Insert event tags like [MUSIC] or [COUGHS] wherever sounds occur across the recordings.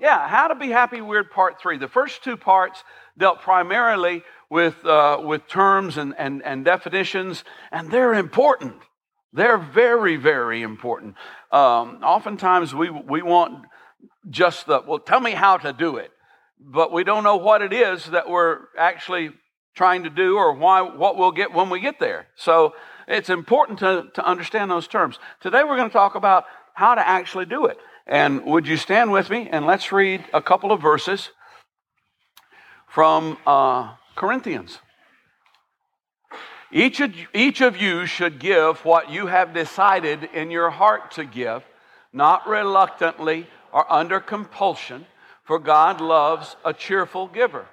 yeah, How to Be Happy Weird Part 3. The first two parts dealt primarily with, uh, with terms and, and, and definitions, and they're important. They're very, very important. Um, oftentimes we, we want just the, well, tell me how to do it, but we don't know what it is that we're actually trying to do or why, what we'll get when we get there. So it's important to, to understand those terms. Today we're going to talk about how to actually do it. And would you stand with me and let's read a couple of verses from uh, Corinthians. Each of, each of you should give what you have decided in your heart to give, not reluctantly or under compulsion, for God loves a cheerful giver.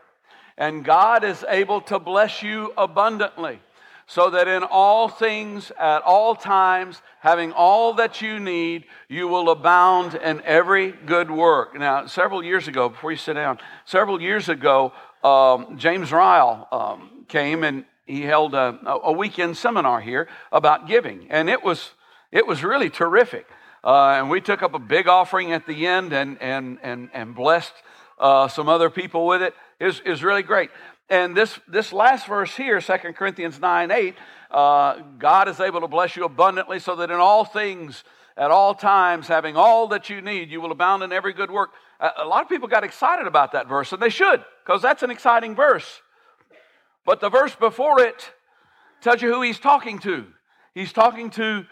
And God is able to bless you abundantly, so that in all things, at all times, having all that you need, you will abound in every good work. Now, several years ago, before you sit down, several years ago, um, James Ryle um, came and he held a, a, weekend seminar here about giving, and it was it was really terrific. Uh, and we took up a big offering at the end and and and and blessed uh, some other people with it. Is was really great. And this this last verse here, 2 Corinthians 9 8, uh, God is able to bless you abundantly so that in all things, at all times, having all that you need, you will abound in every good work. A lot of people got excited about that verse, and they should, because that's an exciting verse. But the verse before it tells you who he's talking to. He's talking to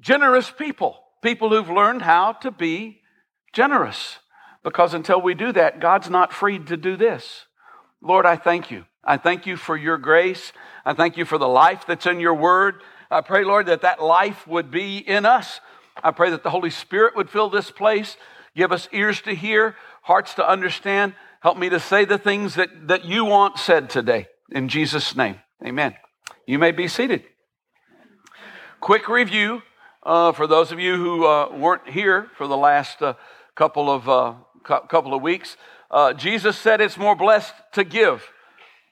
generous people, people who've learned how to be generous. Because until we do that, God's not freed to do this. Lord, I thank you. I thank you for your grace. I thank you for the life that's in your word. I pray, Lord, that that life would be in us. I pray that the Holy Spirit would fill this place. Give us ears to hear, hearts to understand. Help me to say the things that, that you want said today. In Jesus' name, amen. You may be seated. Quick review uh, for those of you who uh, weren't here for the last uh, couple, of, uh, couple of weeks. Uh, Jesus said it's more blessed to give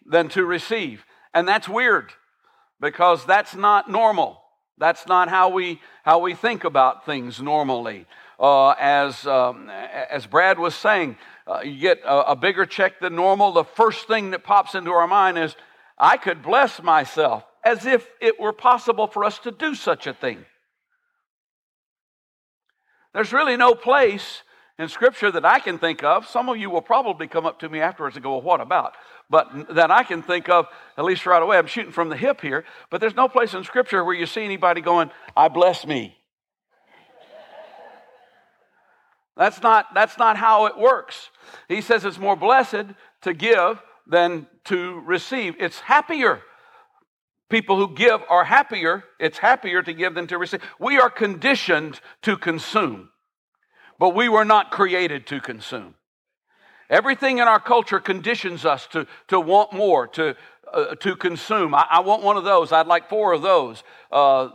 than to receive. And that's weird because that's not normal. That's not how we, how we think about things normally uh, as, um, as Brad was saying, uh, you get a, a bigger check than normal. The first thing that pops into our mind is, I could bless myself as if it were possible for us to do such a thing. There's really no place in Scripture that I can think of. Some of you will probably come up to me afterwards and go, Well, what about? But that I can think of, at least right away. I'm shooting from the hip here, but there's no place in Scripture where you see anybody going, I bless me. That's not, that's not how it works. He says it's more blessed to give than to receive. It's happier. People who give are happier. It's happier to give than to receive. We are conditioned to consume, but we were not created to consume. Everything in our culture conditions us to, to want more, to, uh, to consume. I, I, want one of those. I'd like four of those. Uh,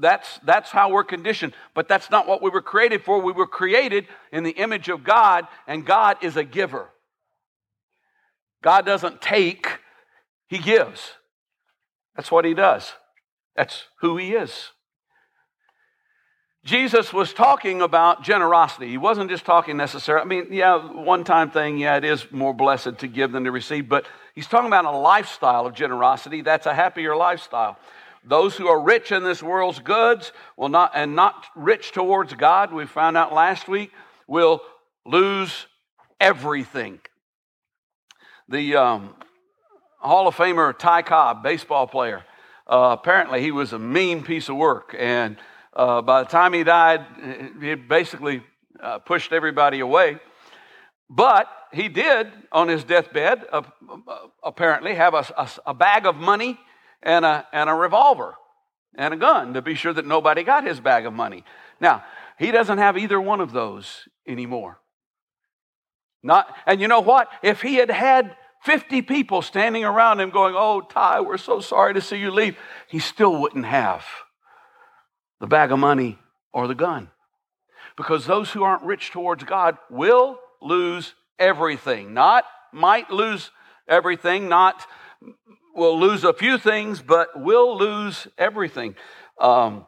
that's, that's how we're conditioned. But that's not what we were created for. We were created in the image of God, and God is a giver. God doesn't take, He gives. That's what He does, that's who He is. Jesus was talking about generosity. He wasn't just talking necessarily, I mean, yeah, one time thing, yeah, it is more blessed to give than to receive, but he's talking about a lifestyle of generosity. That's a happier lifestyle. Those who are rich in this world's goods will not, and not rich towards God, we found out last week, will lose everything. The um, Hall of Famer Ty Cobb, baseball player, uh, apparently he was a mean piece of work and uh, by the time he died, he basically uh, pushed everybody away. But he did, on his deathbed, uh, apparently have a, a, a, bag of money and a, and a revolver and a gun to be sure that nobody got his bag of money. Now, he doesn't have either one of those anymore. Not, and you know what? If he had had 50 people standing around him going, Oh, Ty, we're so sorry to see you leave, he still wouldn't have the bag of money, or the gun. Because those who aren't rich towards God will lose everything. Not might lose everything, not will lose a few things, but will lose everything. Um,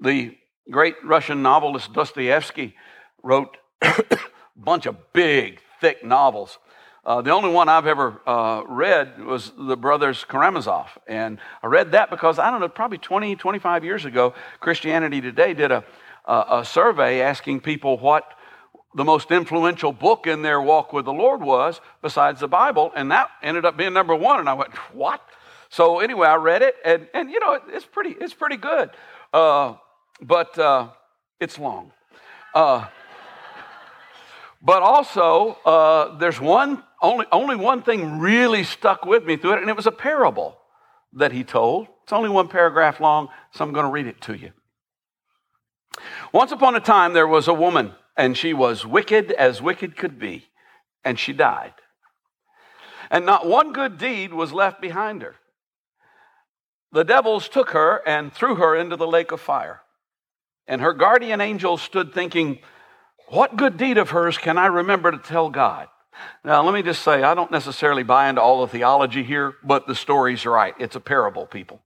the great Russian novelist Dostoevsky wrote [COUGHS] a bunch of big, thick novels. Uh, the only one I've ever uh, read was the Brothers Karamazov. And I read that because, I don't know, probably 20, 25 years ago, Christianity Today did a, a, a survey asking people what the most influential book in their walk with the Lord was besides the Bible. And that ended up being number one. And I went, what? So anyway, I read it, and, and you know, it's pretty, it's pretty good. Uh, but uh, it's long. Uh, but also, uh, there's one, only, only one thing really stuck with me through it, and it was a parable that he told. It's only one paragraph long, so I'm going to read it to you. Once upon a time, there was a woman, and she was wicked as wicked could be, and she died. And not one good deed was left behind her. The devils took her and threw her into the lake of fire. And her guardian angel stood thinking, What good deed of hers can I remember to tell God? Now, let me just say, I don't necessarily buy into all the theology here, but the story's right. It's a parable, people.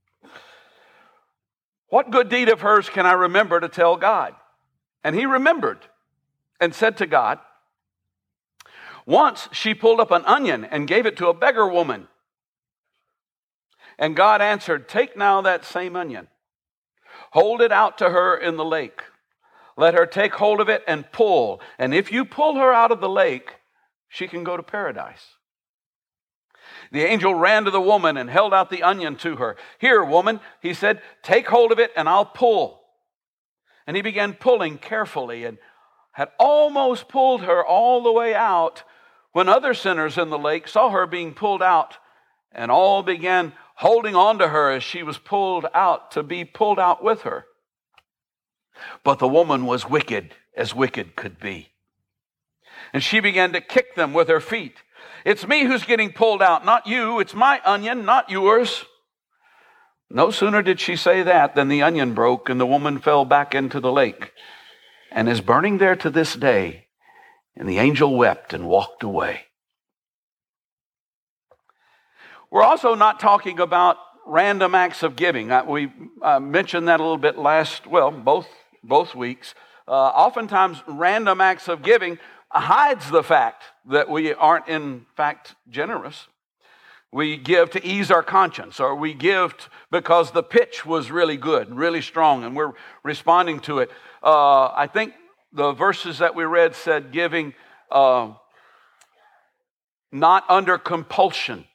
What good deed of hers can I remember to tell God? And he remembered and said to God, Once she pulled up an onion and gave it to a beggar woman. And God answered, Take now that same onion, hold it out to her in the lake. Let her take hold of it and pull. And if you pull her out of the lake, she can go to paradise. The angel ran to the woman and held out the onion to her. Here, woman, he said, take hold of it and I'll pull. And he began pulling carefully and had almost pulled her all the way out when other sinners in the lake saw her being pulled out and all began holding on to her as she was pulled out to be pulled out with her. But the woman was wicked as wicked could be. And she began to kick them with her feet. It's me who's getting pulled out, not you. It's my onion, not yours. No sooner did she say that than the onion broke and the woman fell back into the lake and is burning there to this day. And the angel wept and walked away. We're also not talking about random acts of giving. We mentioned that a little bit last, well, both, both weeks. Uh, oftentimes, random acts of giving hides the fact that we aren't, in fact, generous. We give to ease our conscience, or we give because the pitch was really good, really strong, and we're responding to it. Uh, I think the verses that we read said giving uh, not under compulsion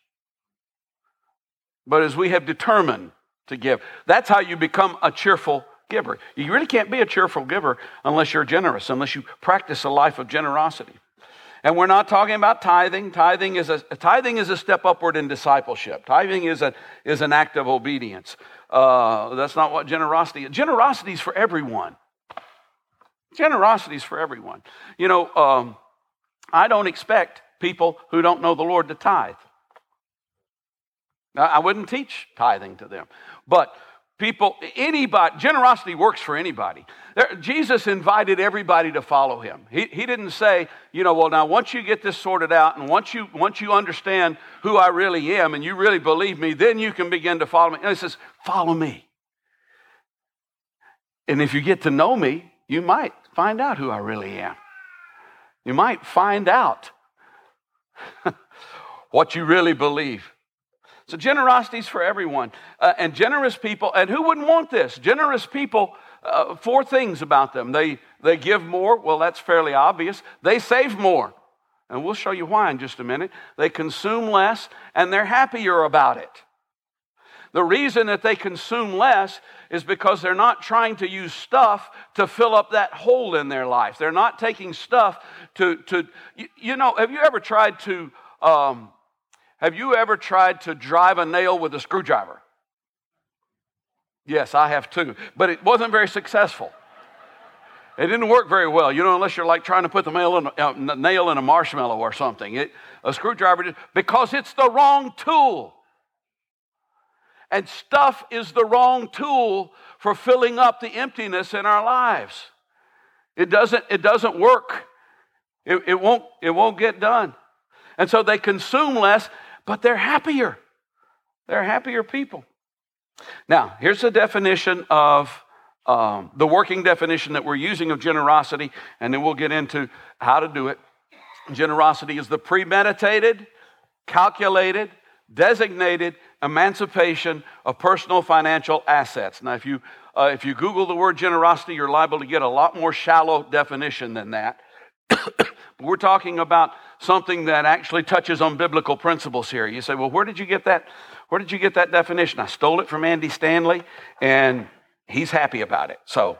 but as we have determined to give. That's how you become a cheerful giver. You really can't be a cheerful giver unless you're generous, unless you practice a life of generosity. And we're not talking about tithing. Tithing is a, tithing is a step upward in discipleship. Tithing is, a, is an act of obedience. Uh, that's not what generosity is. Generosity is for everyone. Generosity is for everyone. You know, um, I don't expect people who don't know the Lord to tithe. I wouldn't teach tithing to them. But people, anybody, generosity works for anybody. There, Jesus invited everybody to follow him. He, he didn't say, you know, well, now once you get this sorted out and once you, once you understand who I really am and you really believe me, then you can begin to follow me. No, he says, follow me. And if you get to know me, you might find out who I really am. You might find out [LAUGHS] what you really believe. So generosity is for everyone. Uh, and generous people, and who wouldn't want this? Generous people, uh, four things about them. They, they give more. Well, that's fairly obvious. They save more. And we'll show you why in just a minute. They consume less, and they're happier about it. The reason that they consume less is because they're not trying to use stuff to fill up that hole in their life. They're not taking stuff to, to you, you know, have you ever tried to um, have you ever tried to drive a nail with a screwdriver? Yes, I have too, but it wasn't very successful. It didn't work very well, you know, unless you're like trying to put the nail in, uh, nail in a marshmallow or something. It, a screwdriver, because it's the wrong tool. And stuff is the wrong tool for filling up the emptiness in our lives. It doesn't, it doesn't work. It, it, won't, it won't get done. And so they consume less but they're happier. They're happier people. Now, here's the definition of um, the working definition that we're using of generosity, and then we'll get into how to do it. Generosity is the premeditated, calculated, designated emancipation of personal financial assets. Now, if you, uh, if you Google the word generosity, you're liable to get a lot more shallow definition than that. But [COUGHS] We're talking about something that actually touches on biblical principles here. You say, well, where did you get that? Where did you get that definition? I stole it from Andy Stanley, and he's happy about it. So,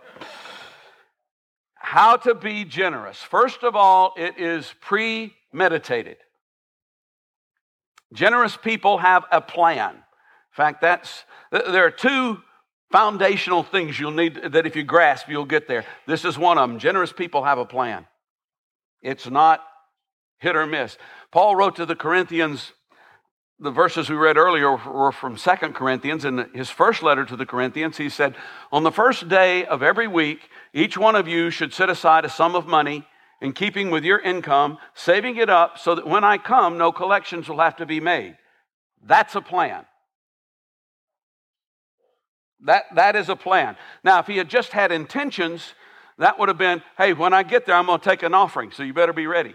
how to be generous. First of all, it is premeditated. Generous people have a plan. In fact, that's there are two foundational things you'll need that if you grasp, you'll get there. This is one of them. Generous people have a plan. It's not hit or miss. Paul wrote to the Corinthians, the verses we read earlier were from Second Corinthians. In his first letter to the Corinthians, he said, On the first day of every week, each one of you should set aside a sum of money in keeping with your income, saving it up so that when I come, no collections will have to be made. That's a plan. That, that is a plan. Now, if he had just had intentions, that would have been, hey, when I get there, I'm going to take an offering, so you better be ready.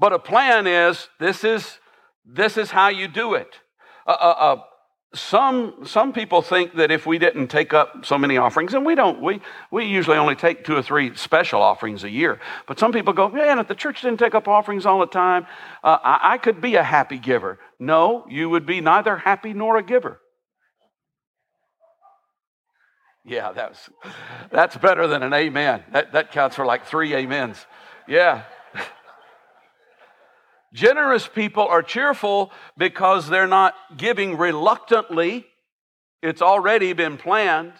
But a plan is this is this is how you do it. Uh, uh, uh, some some people think that if we didn't take up so many offerings, and we don't, we we usually only take two or three special offerings a year. But some people go, man, if the church didn't take up offerings all the time, uh, I, I could be a happy giver. No, you would be neither happy nor a giver. Yeah, that's that's better than an amen. That that counts for like three amens. Yeah. Generous people are cheerful because they're not giving reluctantly. It's already been planned.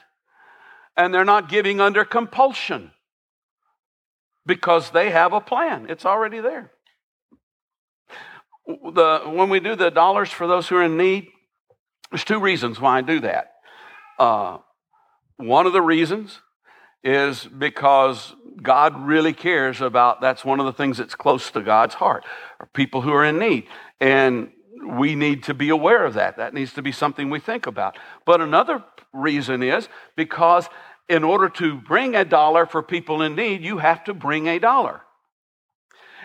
And they're not giving under compulsion because they have a plan. It's already there. The, when we do the dollars for those who are in need, there's two reasons why I do that. Uh, one of the reasons is because God really cares about that's one of the things that's close to God's heart are people who are in need. And we need to be aware of that. That needs to be something we think about. But another reason is because in order to bring a dollar for people in need, you have to bring a dollar.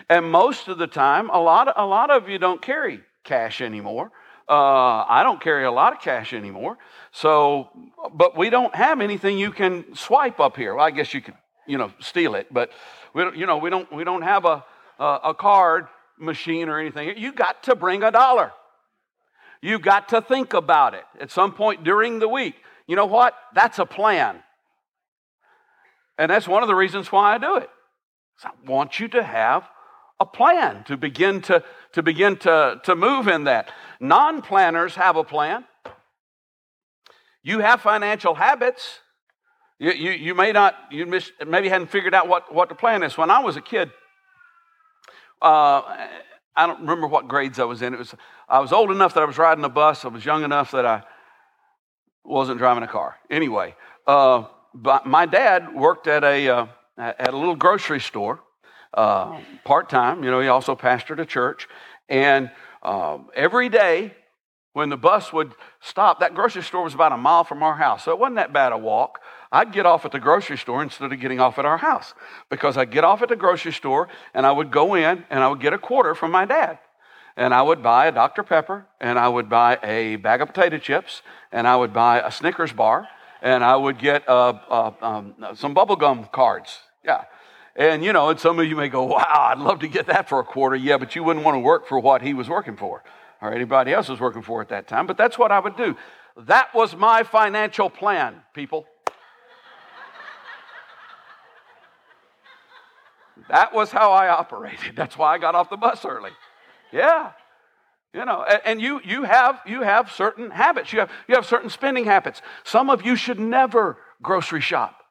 And most of the time, a lot, a lot of you don't carry cash anymore. Uh, I don't carry a lot of cash anymore. So, but we don't have anything you can swipe up here. Well, I guess you could, you know, steal it, but we don't, you know, we don't, we don't have a, a, a card machine or anything. You got to bring a dollar. You got to think about it at some point during the week. You know what? That's a plan. And that's one of the reasons why I do it. I want you to have a plan to begin to, to begin to, to move in that. Non-planners have a plan. You have financial habits. You, you, you may not, you maybe hadn't figured out what, what the plan is. When I was a kid, uh, I don't remember what grades I was in. It was, I was old enough that I was riding a bus. I was young enough that I wasn't driving a car. Anyway, uh, but my dad worked at a, uh, at a little grocery store uh, part time. You know, he also pastored a church. And um, every day when the bus would stop, that grocery store was about a mile from our house. So it wasn't that bad a walk. I'd get off at the grocery store instead of getting off at our house because I'd get off at the grocery store and I would go in and I would get a quarter from my dad. And I would buy a Dr. Pepper and I would buy a bag of potato chips and I would buy a Snickers bar and I would get uh, uh, um, some bubblegum cards. Yeah. And you know, and some of you may go, wow, I'd love to get that for a quarter. Yeah, but you wouldn't want to work for what he was working for or anybody else was working for at that time, but that's what I would do. That was my financial plan, people. that was how I operated. That's why I got off the bus early. Yeah. You know, and you you have you have certain habits. You have you have certain spending habits. Some of you should never grocery shop.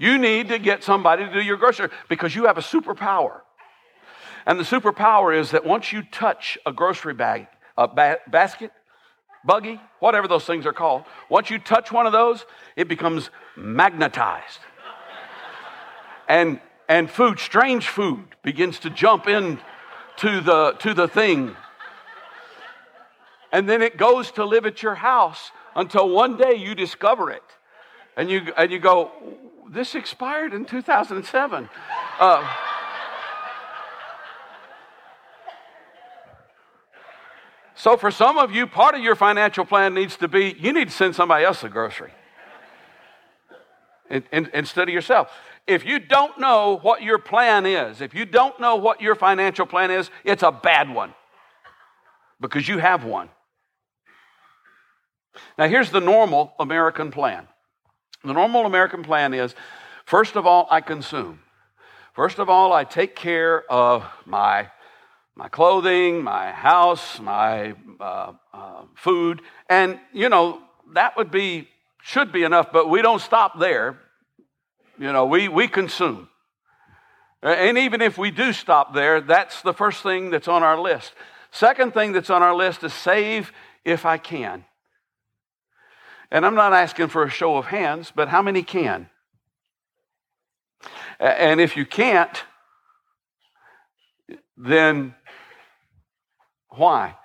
You need to get somebody to do your grocery because you have a superpower. And the superpower is that once you touch a grocery bag, a ba- basket, buggy, whatever those things are called, once you touch one of those, it becomes magnetized. and, and food, strange food, begins to jump in to the, to the thing. And then it goes to live at your house until one day you discover it. And you, and you go, this expired in 2007. Uh, so, for some of you, part of your financial plan needs to be you need to send somebody else a grocery in, in, instead of yourself. If you don't know what your plan is, if you don't know what your financial plan is, it's a bad one because you have one. Now, here's the normal American plan the normal American plan is first of all, I consume. First of all, I take care of my, my clothing, my house, my uh, uh, food. And, you know, that would be, should be enough, but we don't stop there. You know, we, we consume. And even if we do stop there, that's the first thing that's on our list. Second thing that's on our list is save if I can. And I'm not asking for a show of hands, but how many can? And if you can't, then why?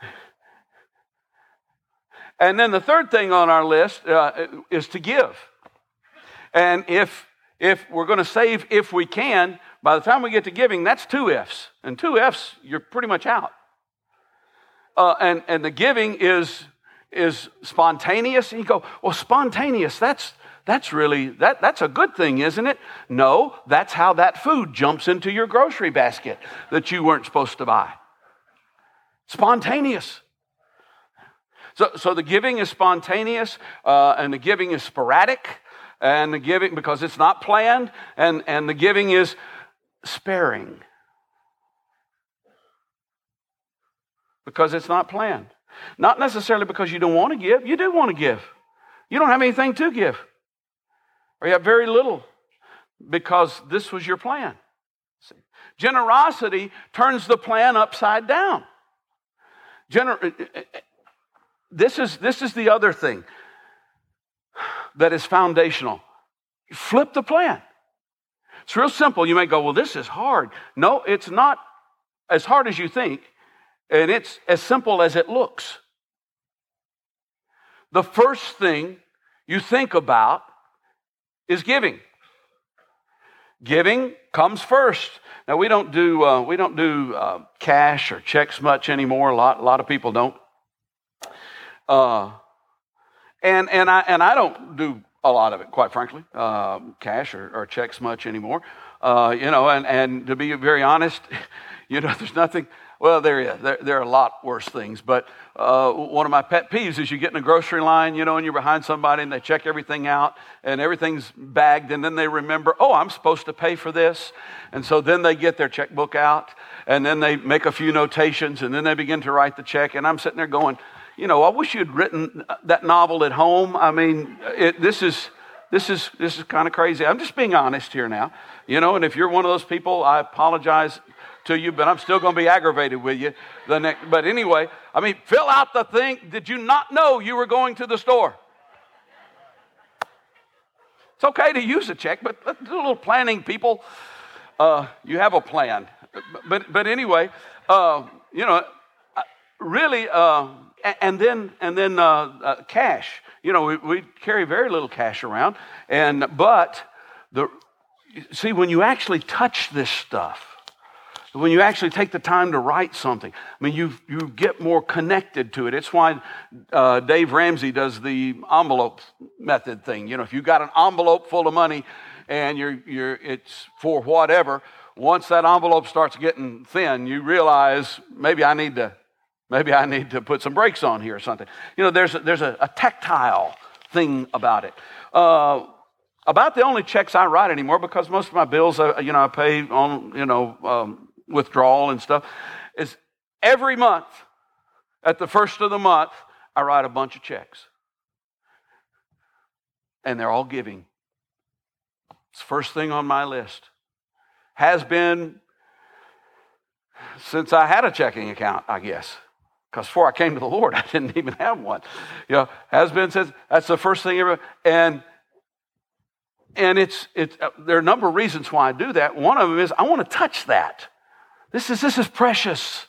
And then the third thing on our list uh, is to give. And if if we're going to save if we can, by the time we get to giving, that's two ifs. And two ifs, you're pretty much out. Uh, and, and the giving is is spontaneous. And you go, well, spontaneous, that's, that's really, that, that's a good thing, isn't it? No, that's how that food jumps into your grocery basket that you weren't supposed to buy. Spontaneous. So, so the giving is spontaneous uh, and the giving is sporadic and the giving because it's not planned and, and the giving is sparing because it's not planned. Not necessarily because you don't want to give. You do want to give. You don't have anything to give, or you have very little because this was your plan. See? Generosity turns the plan upside down. Gener- uh, uh, uh, this, is, this is the other thing that is foundational. Flip the plan. It's real simple. You may go, well, this is hard. No, it's not as hard as you think. And it's as simple as it looks. The first thing you think about is giving. Giving comes first. Now we don't do uh, we don't do uh, cash or checks much anymore. A lot a lot of people don't. Uh, and and I and I don't do a lot of it, quite frankly, uh, cash or, or, checks much anymore. Uh, you know, and and to be very honest, [LAUGHS] you know, there's nothing well, there is. There, there are a lot worse things. But uh, one of my pet peeves is you get in a grocery line, you know, and you're behind somebody and they check everything out and everything's bagged. And then they remember, oh, I'm supposed to pay for this. And so then they get their checkbook out and then they make a few notations and then they begin to write the check. And I'm sitting there going, you know, I wish you'd written that novel at home. I mean, it, this is. This is, this is kind of crazy. I'm just being honest here now. You know, and if you're one of those people, I apologize to you, but I'm still going to be aggravated with you the next. But anyway, I mean, fill out the thing. Did you not know you were going to the store? It's okay to use a check, but do a little planning, people. Uh, you have a plan. But, but anyway, uh, you know, uh, really, uh, and then, and then uh, uh, cash. You know, we, we carry very little cash around. And, but, the, see, when you actually touch this stuff, when you actually take the time to write something, I mean, you, you get more connected to it. It's why uh, Dave Ramsey does the envelope method thing. You know, if you've got an envelope full of money and you're, you're, it's for whatever, once that envelope starts getting thin, you realize maybe I need to, maybe I need to put some brakes on here or something. You know, there's a, there's a, a tactile thing about it. Uh, about the only checks I write anymore because most of my bills, uh, you know, I pay on, you know, um, withdrawal and stuff, is every month, at the first of the month, I write a bunch of checks. And they're all giving. It's first thing on my list. Has been since I had a checking account, I guess. Because before I came to the Lord, [LAUGHS] I didn't even have one. You know, has been since that's the first thing ever. And and it's it's uh, there are a number of reasons why I do that. One of them is I want to touch that. This is, this is precious.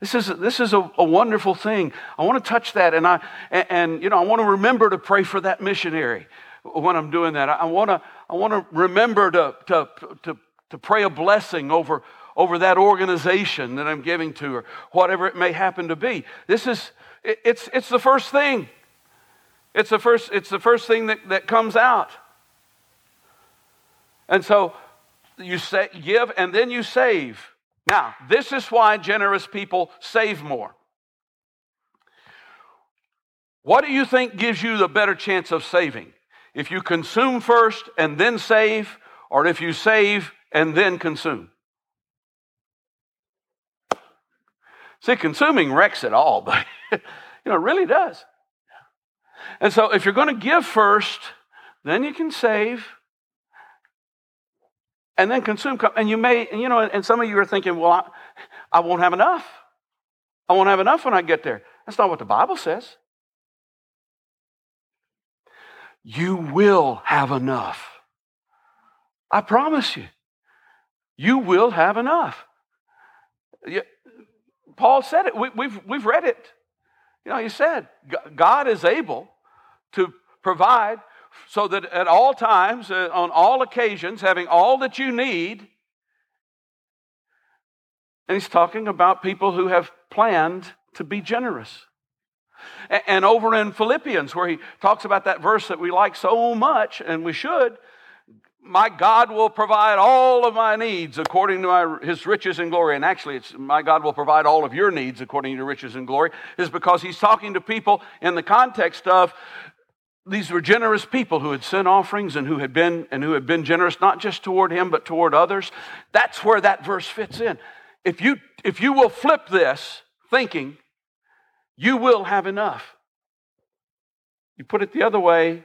This is, this is a, a wonderful thing. I want to touch that, and, I, and, and, you know, I want to remember to pray for that missionary when I'm doing that. I want to, I want to remember to, to, to, to pray a blessing over, over that organization that I'm giving to, or whatever it may happen to be. This is, it, it's, it's the first thing. It's the first, it's the first thing that, that comes out. And so you say, give and then you save. Now, this is why generous people save more. What do you think gives you the better chance of saving? If you consume first and then save, or if you save and then consume? See, consuming wrecks it all, [LAUGHS] but you know, it really does. And so if you're going to give first, then you can save and then consume. And you may, you know, and some of you are thinking, well, I, I won't have enough. I won't have enough when I get there. That's not what the Bible says. You will have enough. I promise you. You will have enough. Paul said it. We, we've, we've read it. You know, he said, God is able to provide so that at all times, uh, on all occasions, having all that you need, and he's talking about people who have planned to be generous. And over in Philippians, where he talks about that verse that we like so much, and we should, my God will provide all of my needs according to my, his riches and glory. And actually, it's my God will provide all of your needs according to riches and glory, is because he's talking to people in the context of these were generous people who had sent offerings and who had been and who had been generous not just toward him but toward others. That's where that verse fits in. If you if you will flip this thinking, you will have enough. You put it the other way,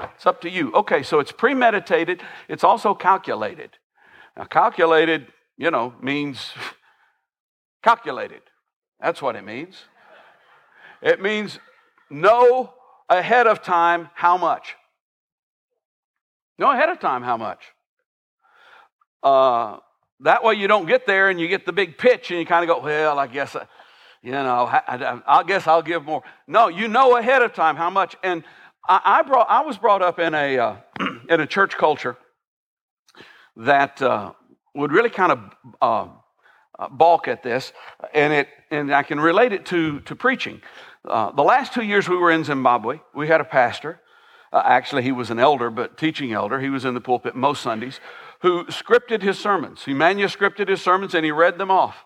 it's up to you. Okay, so it's premeditated, it's also calculated. Now calculated, you know, means [LAUGHS] calculated. That's what it means. It means know ahead of time how much? Know ahead of time how much. Uh, that way you don't get there and you get the big pitch and you kind of go, well, I guess, uh, you know, I, I, guess I'll give more. No, you know ahead of time how much. And I, I brought, I was brought up in a, uh, [CLEARS THROAT] in a church culture that uh, would really kind of uh, uh, balk at this, and it, and I can relate it to to preaching. Uh, the last two years we were in Zimbabwe, we had a pastor. Uh, actually, he was an elder, but teaching elder. He was in the pulpit most Sundays, who scripted his sermons. He manuscripted his sermons and he read them off.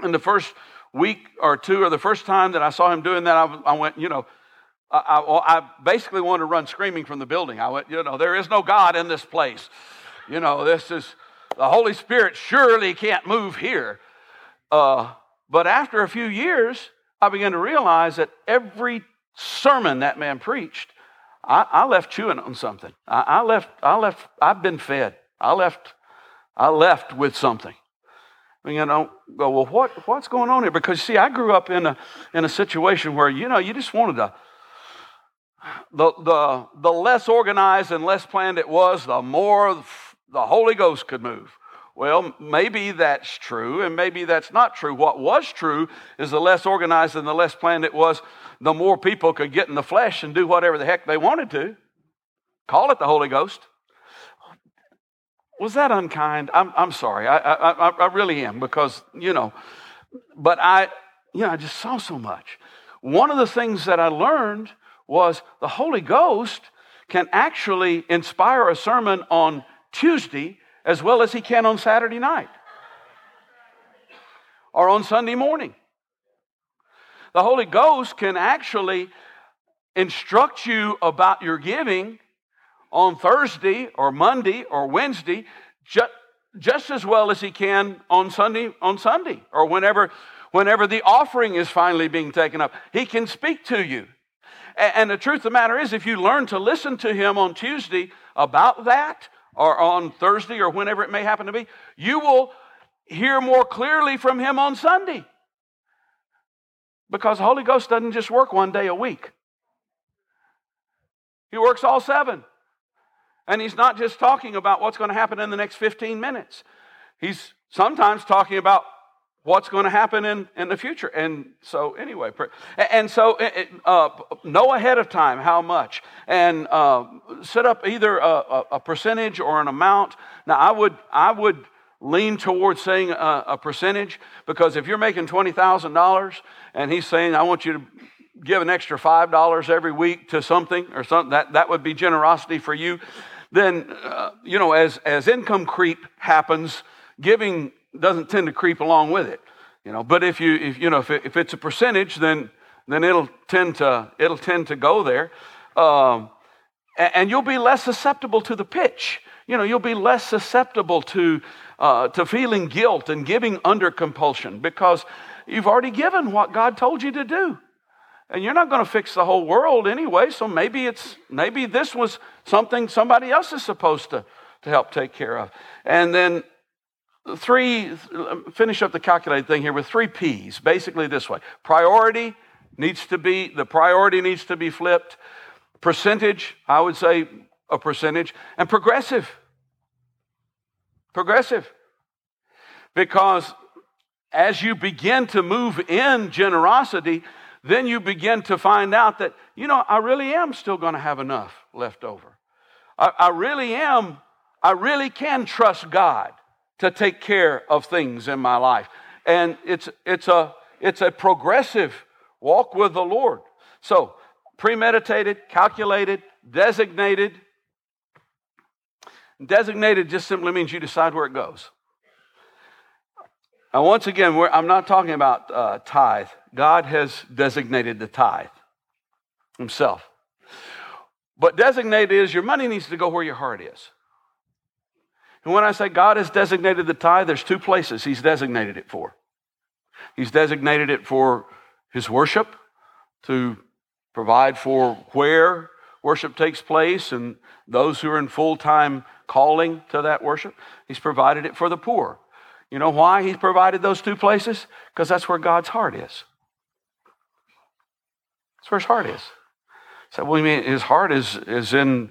And the first week or two, or the first time that I saw him doing that, I, I went, you know, I, I, I, basically wanted to run screaming from the building. I went, you know, there is no God in this place. You know, this is the Holy Spirit surely can't move here. Uh, but after a few years, I began to realize that every sermon that man preached, I, I left chewing on something. I, I, left, I left, I've been fed. I left, I left with something. You know, go, well, what, what's going on here? Because see, I grew up in a in a situation where, you know, you just wanted to the the the less organized and less planned it was, the more the Holy Ghost could move. Well, maybe that's true, and maybe that's not true. What was true is the less organized and the less planned it was, the more people could get in the flesh and do whatever the heck they wanted to. Call it the Holy Ghost. Was that unkind? I'm, I'm sorry. I, I, I really am because, you know, but I, you know, I just saw so much. One of the things that I learned was the Holy Ghost can actually inspire a sermon on Tuesday as well as he can on Saturday night or on Sunday morning. The Holy Ghost can actually instruct you about your giving on Thursday or Monday or Wednesday just, just as well as he can on Sunday on Sunday or whenever whenever the offering is finally being taken up. He can speak to you. And, and the truth of the matter is if you learn to listen to him on Tuesday about that, or on Thursday or whenever it may happen to be, you will hear more clearly from Him on Sunday. Because the Holy Ghost doesn't just work one day a week, He works all seven. And He's not just talking about what's going to happen in the next 15 minutes, He's sometimes talking about what's going to happen in, in the future. And so, anyway, and so uh, know ahead of time how much and uh, set up either a, a, percentage or an amount. Now, I would, I would lean towards saying a, a percentage because if you're making $20,000 and he's saying, I want you to give an extra $5 every week to something or something, that, that would be generosity for you. Then, uh, you know, as, as income creep happens, giving doesn't tend to creep along with it. You know, but if you if you know if, it, if it's a percentage, then then it'll tend to it'll tend to go there, um, and, and, you'll be less susceptible to the pitch. You know, you'll be less susceptible to uh, to feeling guilt and giving under compulsion because you've already given what God told you to do, and you're not going to fix the whole world anyway. So maybe it's maybe this was something somebody else is supposed to to help take care of, and then three, finish up the calculated thing here with three P's, basically this way. Priority needs to be, the priority needs to be flipped. Percentage, I would say a percentage. And progressive. Progressive. Because as you begin to move in generosity, then you begin to find out that, you know, I really am still going to have enough left over. I, I really am, I really can trust God to take care of things in my life. And it's, it's, a, it's a progressive walk with the Lord. So, premeditated, calculated, designated. Designated just simply means you decide where it goes. Now, once again, I'm not talking about uh, tithe. God has designated the tithe Himself. But designated is your money needs to go where your heart is. And when I say God has designated the tithe, there's two places He's designated it for. He's designated it for His worship, to provide for where worship takes place and those who are in full time calling to that worship. He's provided it for the poor. You know why He's provided those two places? Because that's where God's heart is. That's where His heart is. So, well, you mean His heart is, is in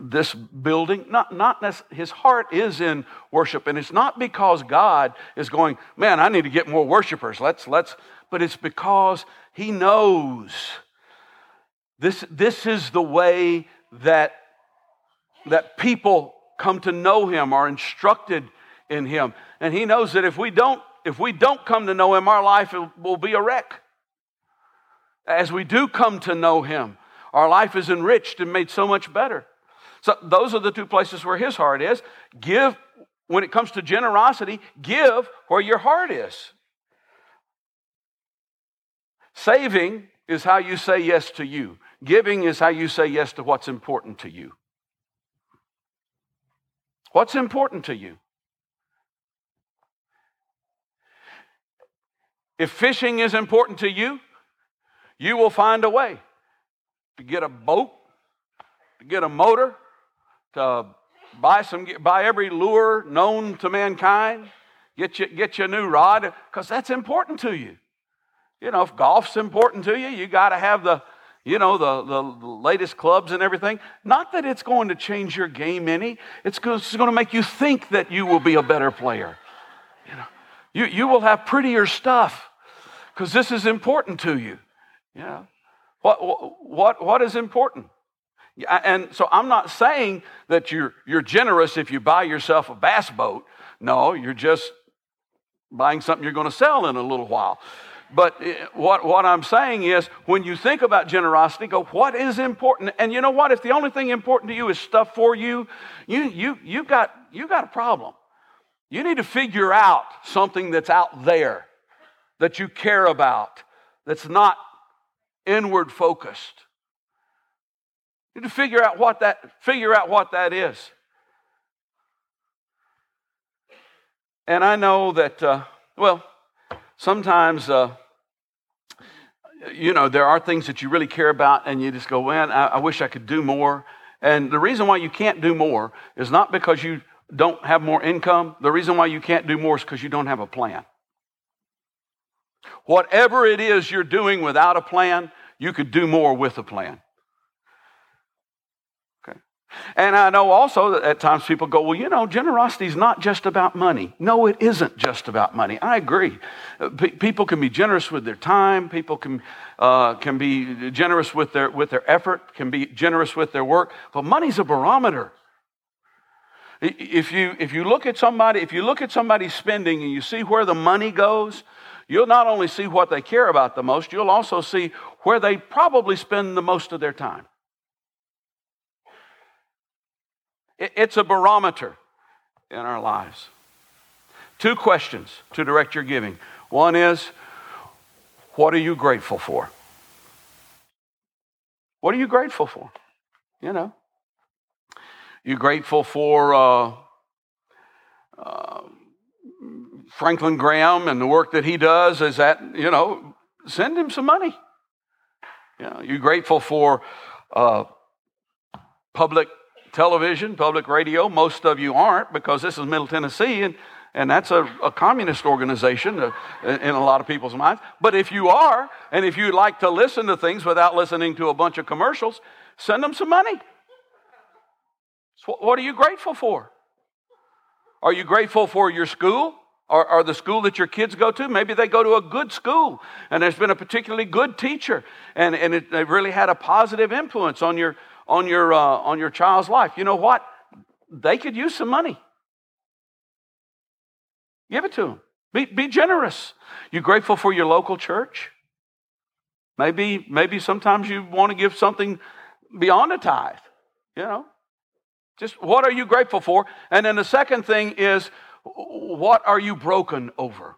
this building. Not, not his heart is in worship, and it's not because God is going, man, I need to get more worshipers. Let's let's. But it's because he knows this. This is the way that that people come to know him, are instructed in him, and he knows that if we don't if we don't come to know him, our life will be a wreck. As we do come to know him, our life is enriched and made so much better. So, those are the two places where his heart is. Give, when it comes to generosity, give where your heart is. Saving is how you say yes to you, giving is how you say yes to what's important to you. What's important to you? If fishing is important to you, you will find a way to get a boat, to get a motor, to buy some buy every lure known to mankind, get you get you a new rod, because that's important to you. You know, if golf's important to you, you got to have the you know the, the latest clubs and everything. Not that it's going to change your game any. It's going to make you think that you will be a better player. You know, you, you will have prettier stuff because this is important to you. You know, what, what, what is important? And so I'm not saying that you're, you're generous if you buy yourself a bass boat. No, you're just buying something you're going to sell in a little while. But eh, what, what I'm saying is, when you think about generosity, go, what is important? And you know what? If the only thing important to you is stuff for you, you, you, you, got, you got a problem. You need to figure out something that's out there that you care about, that's not inward focused. You need to figure out what that figure out what that is. And I know that uh, well, sometimes uh, you know there are things that you really care about, and you just go, "Man, I, I wish I could do more." And the reason why you can't do more is not because you don't have more income. The reason why you can't do more is because you don't have a plan. Whatever it is you're doing without a plan, you could do more with a plan. Okay. And I know also that at times people go, well, you know, generosity is not just about money. No, it isn't just about money. I agree. Uh, P- people can be generous with their time. People can, uh, can be generous with their, with their effort, can be generous with their work. But money's a barometer. If you, if you look at somebody, if you look at somebody's spending and you see where the money goes, you'll not only see what they care about the most, you'll also see where they probably spend the most of their time. It's a barometer in our lives. Two questions to direct your giving. One is, what are you grateful for? What are you grateful for? You know, you grateful for uh, uh, Franklin Graham and the work that he does? Is that you know, send him some money. You know, you grateful for uh, public television, public radio. Most of you aren't because this is Middle Tennessee and, and that's a, a communist organization uh, in a lot of people's minds. But if you are, and if you like to listen to things without listening to a bunch of commercials, send them some money. So what are you grateful for? Are you grateful for your school? Or, or, the school that your kids go to. Maybe they go to a good school and there's been a particularly good teacher and, and it, they've really had a positive influence on your, on your, uh, on your child's life. You know what? They could use some money. Give it to them. Be, be generous. You grateful for your local church? Maybe, maybe sometimes you want to give something beyond a tithe. You know, just what are you grateful for? And then the second thing is, what are you broken over?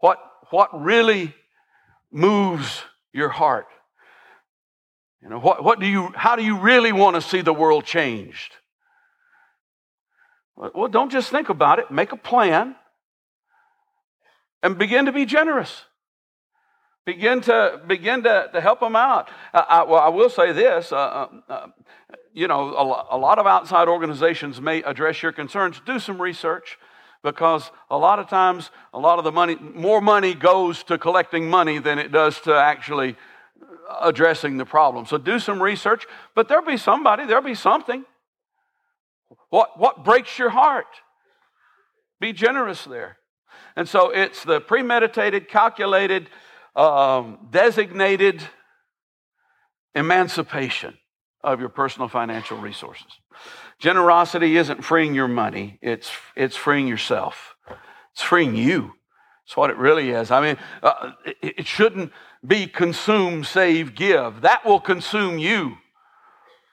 What, what really moves your heart? You know, what, what do you, how do you really want to see the world changed? Well, don't just think about it, make a plan and begin to be generous. Begin to begin to, to help them out. Uh, I, well, I will say this: uh, uh, uh you know, a, a lot of outside organizations may address your concerns. Do some research because a lot of times, a lot of the money, more money goes to collecting money than it does to actually addressing the problem. So do some research, but there'll be somebody, there'll be something. What, what breaks your heart? Be generous there. And so it's the premeditated, calculated, um, designated emancipation of your personal financial resources. Generosity isn't freeing your money, it's, it's freeing yourself, it's freeing you. It's what it really is. I mean, uh, it, it shouldn't be consume, save, give. That will consume you.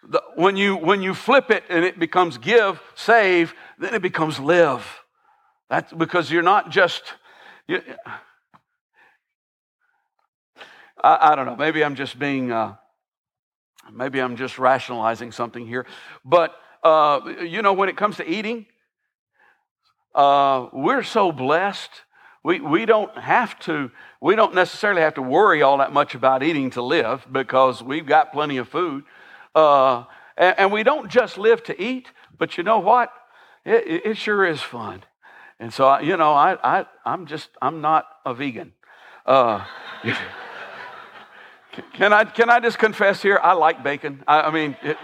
The, when you when you flip it and it becomes give, save, then it becomes live. That's because you're not just. You, I, I, don't know. Maybe I'm just being. Uh, maybe I'm just rationalizing something here, but uh, you know, when it comes to eating, uh, we're so blessed we, we don't have to, we don't necessarily have to worry all that much about eating to live because we've got plenty of food. Uh, and, and, we don't just live to eat, but you know what? It, it sure is fun. And so, you know, I, I, I'm just, I'm not a vegan. Uh, [LAUGHS] can, I, can I just confess here? I like bacon. I, I mean, it,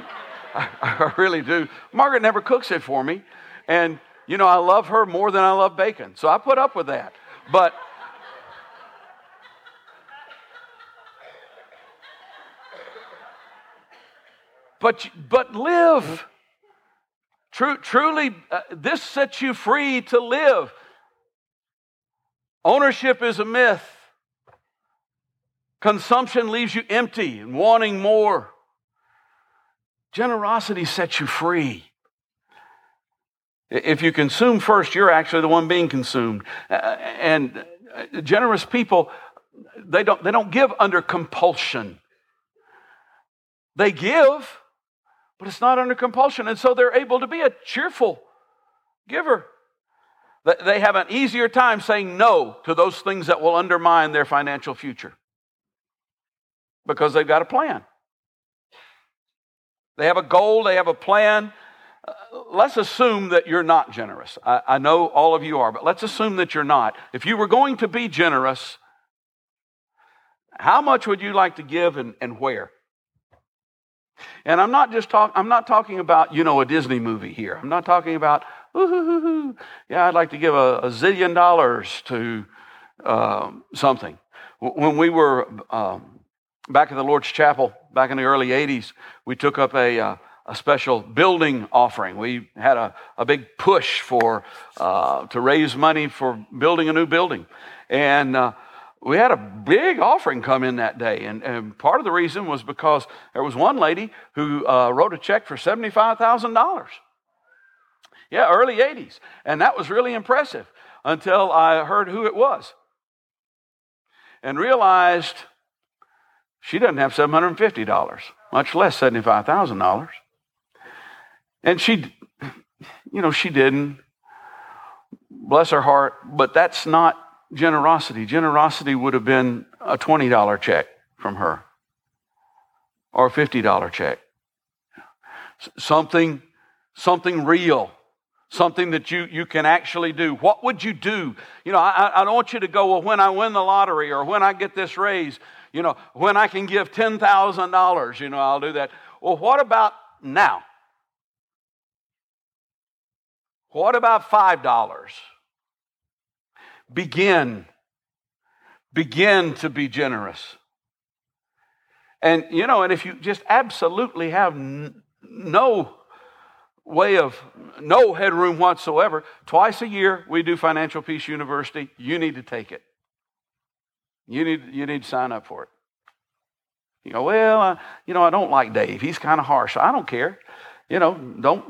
I, [LAUGHS] I really do. Margaret never cooks it for me. And, you know, I love her more than I love bacon. So I put up with that. But [LAUGHS] but but live. True, truly, uh, this sets you free to live. Ownership is a myth. Consumption leaves you empty and wanting more. Generosity sets you free. If you consume first, you're actually the one being consumed. Uh, and uh, generous people, they don't, they don't give under compulsion. They give, but it's not under compulsion. And so they're able to be a cheerful giver. They have an easier time saying no to those things that will undermine their financial future because they've got a plan. They have a goal, they have a plan, let's assume that you're not generous. I, I, know all of you are, but let's assume that you're not. If you were going to be generous, how much would you like to give and, and where? And I'm not just talking, I'm not talking about, you know, a Disney movie here. I'm not talking about, yeah, I'd like to give a, a zillion dollars to uh, something. When we were um, back at the Lord's Chapel, back in the early 80s, we took up a, uh, a special building offering. We had a, a big push for, uh, to raise money for building a new building. And uh, we had a big offering come in that day. And, and, part of the reason was because there was one lady who uh, wrote a check for $75,000. Yeah, early 80s. And that was really impressive until I heard who it was and realized she doesn't have $750, much less $75,000. And she, you know, she didn't. Bless her heart, but that's not generosity. Generosity would have been a $20 check from her or a $50 check. Something, something real, something that you, you can actually do. What would you do? You know, I, I don't want you to go, well, when I win the lottery or when I get this raise, you know, when I can give $10,000, you know, I'll do that. Well, what about now? What about $5? Begin. Begin to be generous. And, you know, and if you just absolutely have n- no way of, no headroom whatsoever, twice a year we do Financial Peace University. You need to take it. You need, you need to sign up for it. You go, well, uh, you know, I don't like Dave. He's kind of harsh. I don't care. You know, don't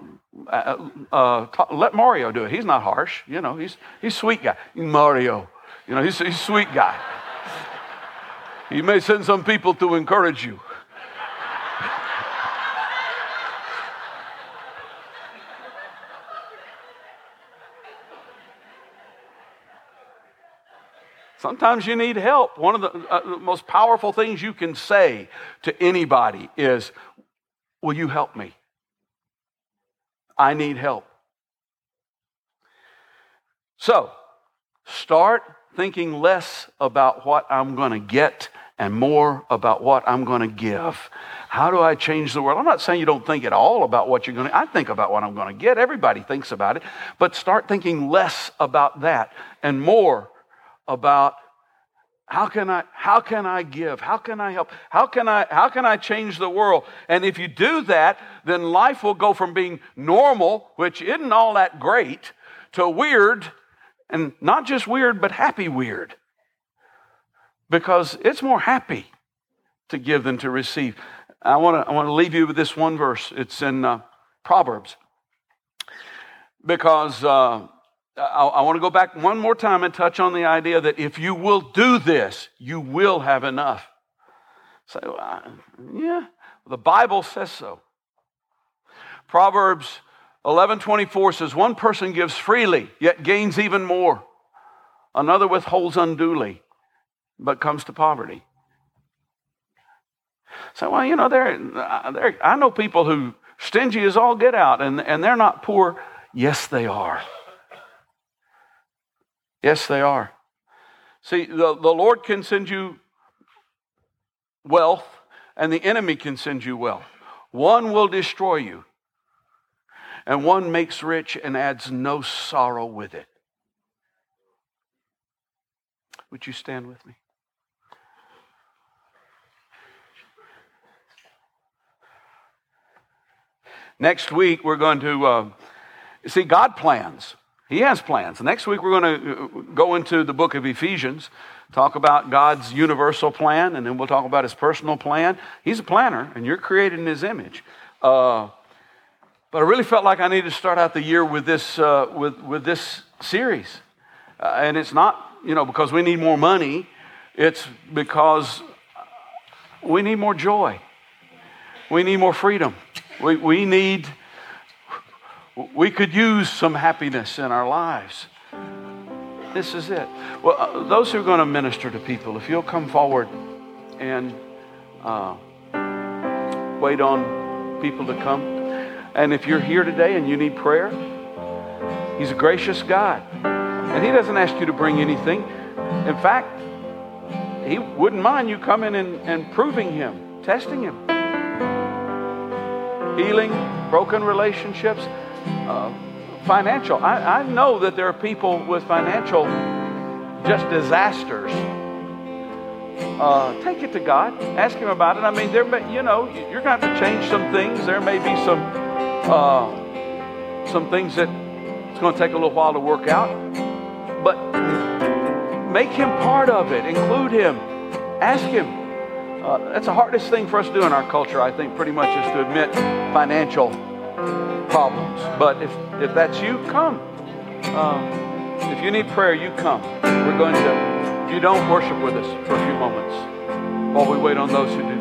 uh, uh, talk, let Mario do it. He's not harsh. You know, he's he's sweet guy. Mario, you know, he's, he's sweet guy. [LAUGHS] he may send some people to encourage you. Sometimes you need help. One of the, uh, most powerful things you can say to anybody is, Will you help me? I need help. So, start thinking less about what I'm going to get and more about what I'm going to give. How do I change the world? I'm not saying you don't think at all about what you're going to I think about what I'm going to get. Everybody thinks about it, but start thinking less about that and more about how can I how can I give? How can I help? How can I how can I change the world? And if you do that, then life will go from being normal, which isn't all that great, to weird and not just weird but happy weird. Because it's more happy to give than to receive. I want to I want to leave you with this one verse. It's in uh, Proverbs. Because uh, I, want to go back one more time and touch on the idea that if you will do this, you will have enough. So, uh, yeah, the Bible says so. Proverbs 11:24 says one person gives freely yet gains even more. Another withholds unduly but comes to poverty. So well, you know, there, there I know people who stingy as all get out and, and they're not poor. Yes, they are. Yes, they are. See, the, the Lord can send you wealth, and the enemy can send you wealth. One will destroy you, and one makes rich and adds no sorrow with it. Would you stand with me? Next week, we're going to uh, see God plans. He has plans. Next week, we're going to uh, go into the book of Ephesians, talk about God's universal plan, and then we'll talk about his personal plan. He's a planner, and you're created in his image. Uh, but I really felt like I needed to start out the year with this, uh, with, with this series. Uh, and it's not, you know, because we need more money, it's because we need more joy. We need more freedom. We, we need we could use some happiness in our lives. This is it. Well, uh, those who are going to minister to people, if you'll come forward and uh, wait on people to come. And if you're here today and you need prayer, He's a gracious God. And He doesn't ask you to bring anything. In fact, He wouldn't mind you coming and, and proving Him, testing Him. healing, broken relationships, uh, financial. I, I know that there are people with financial just disasters. Uh, take it to God. Ask Him about it. I mean, there, may, you know, you're going to have to change some things. There may be some, uh, some things that it's going to take a little while to work out. But make Him part of it. Include Him. Ask Him. Uh, that's the hardest thing for us to do in our culture, I think, pretty much, is to admit financial problems. But if, if that's you, come. Uh, if you need prayer, you come. We're going to, if you don't, worship with us for a few moments while we wait on those who do.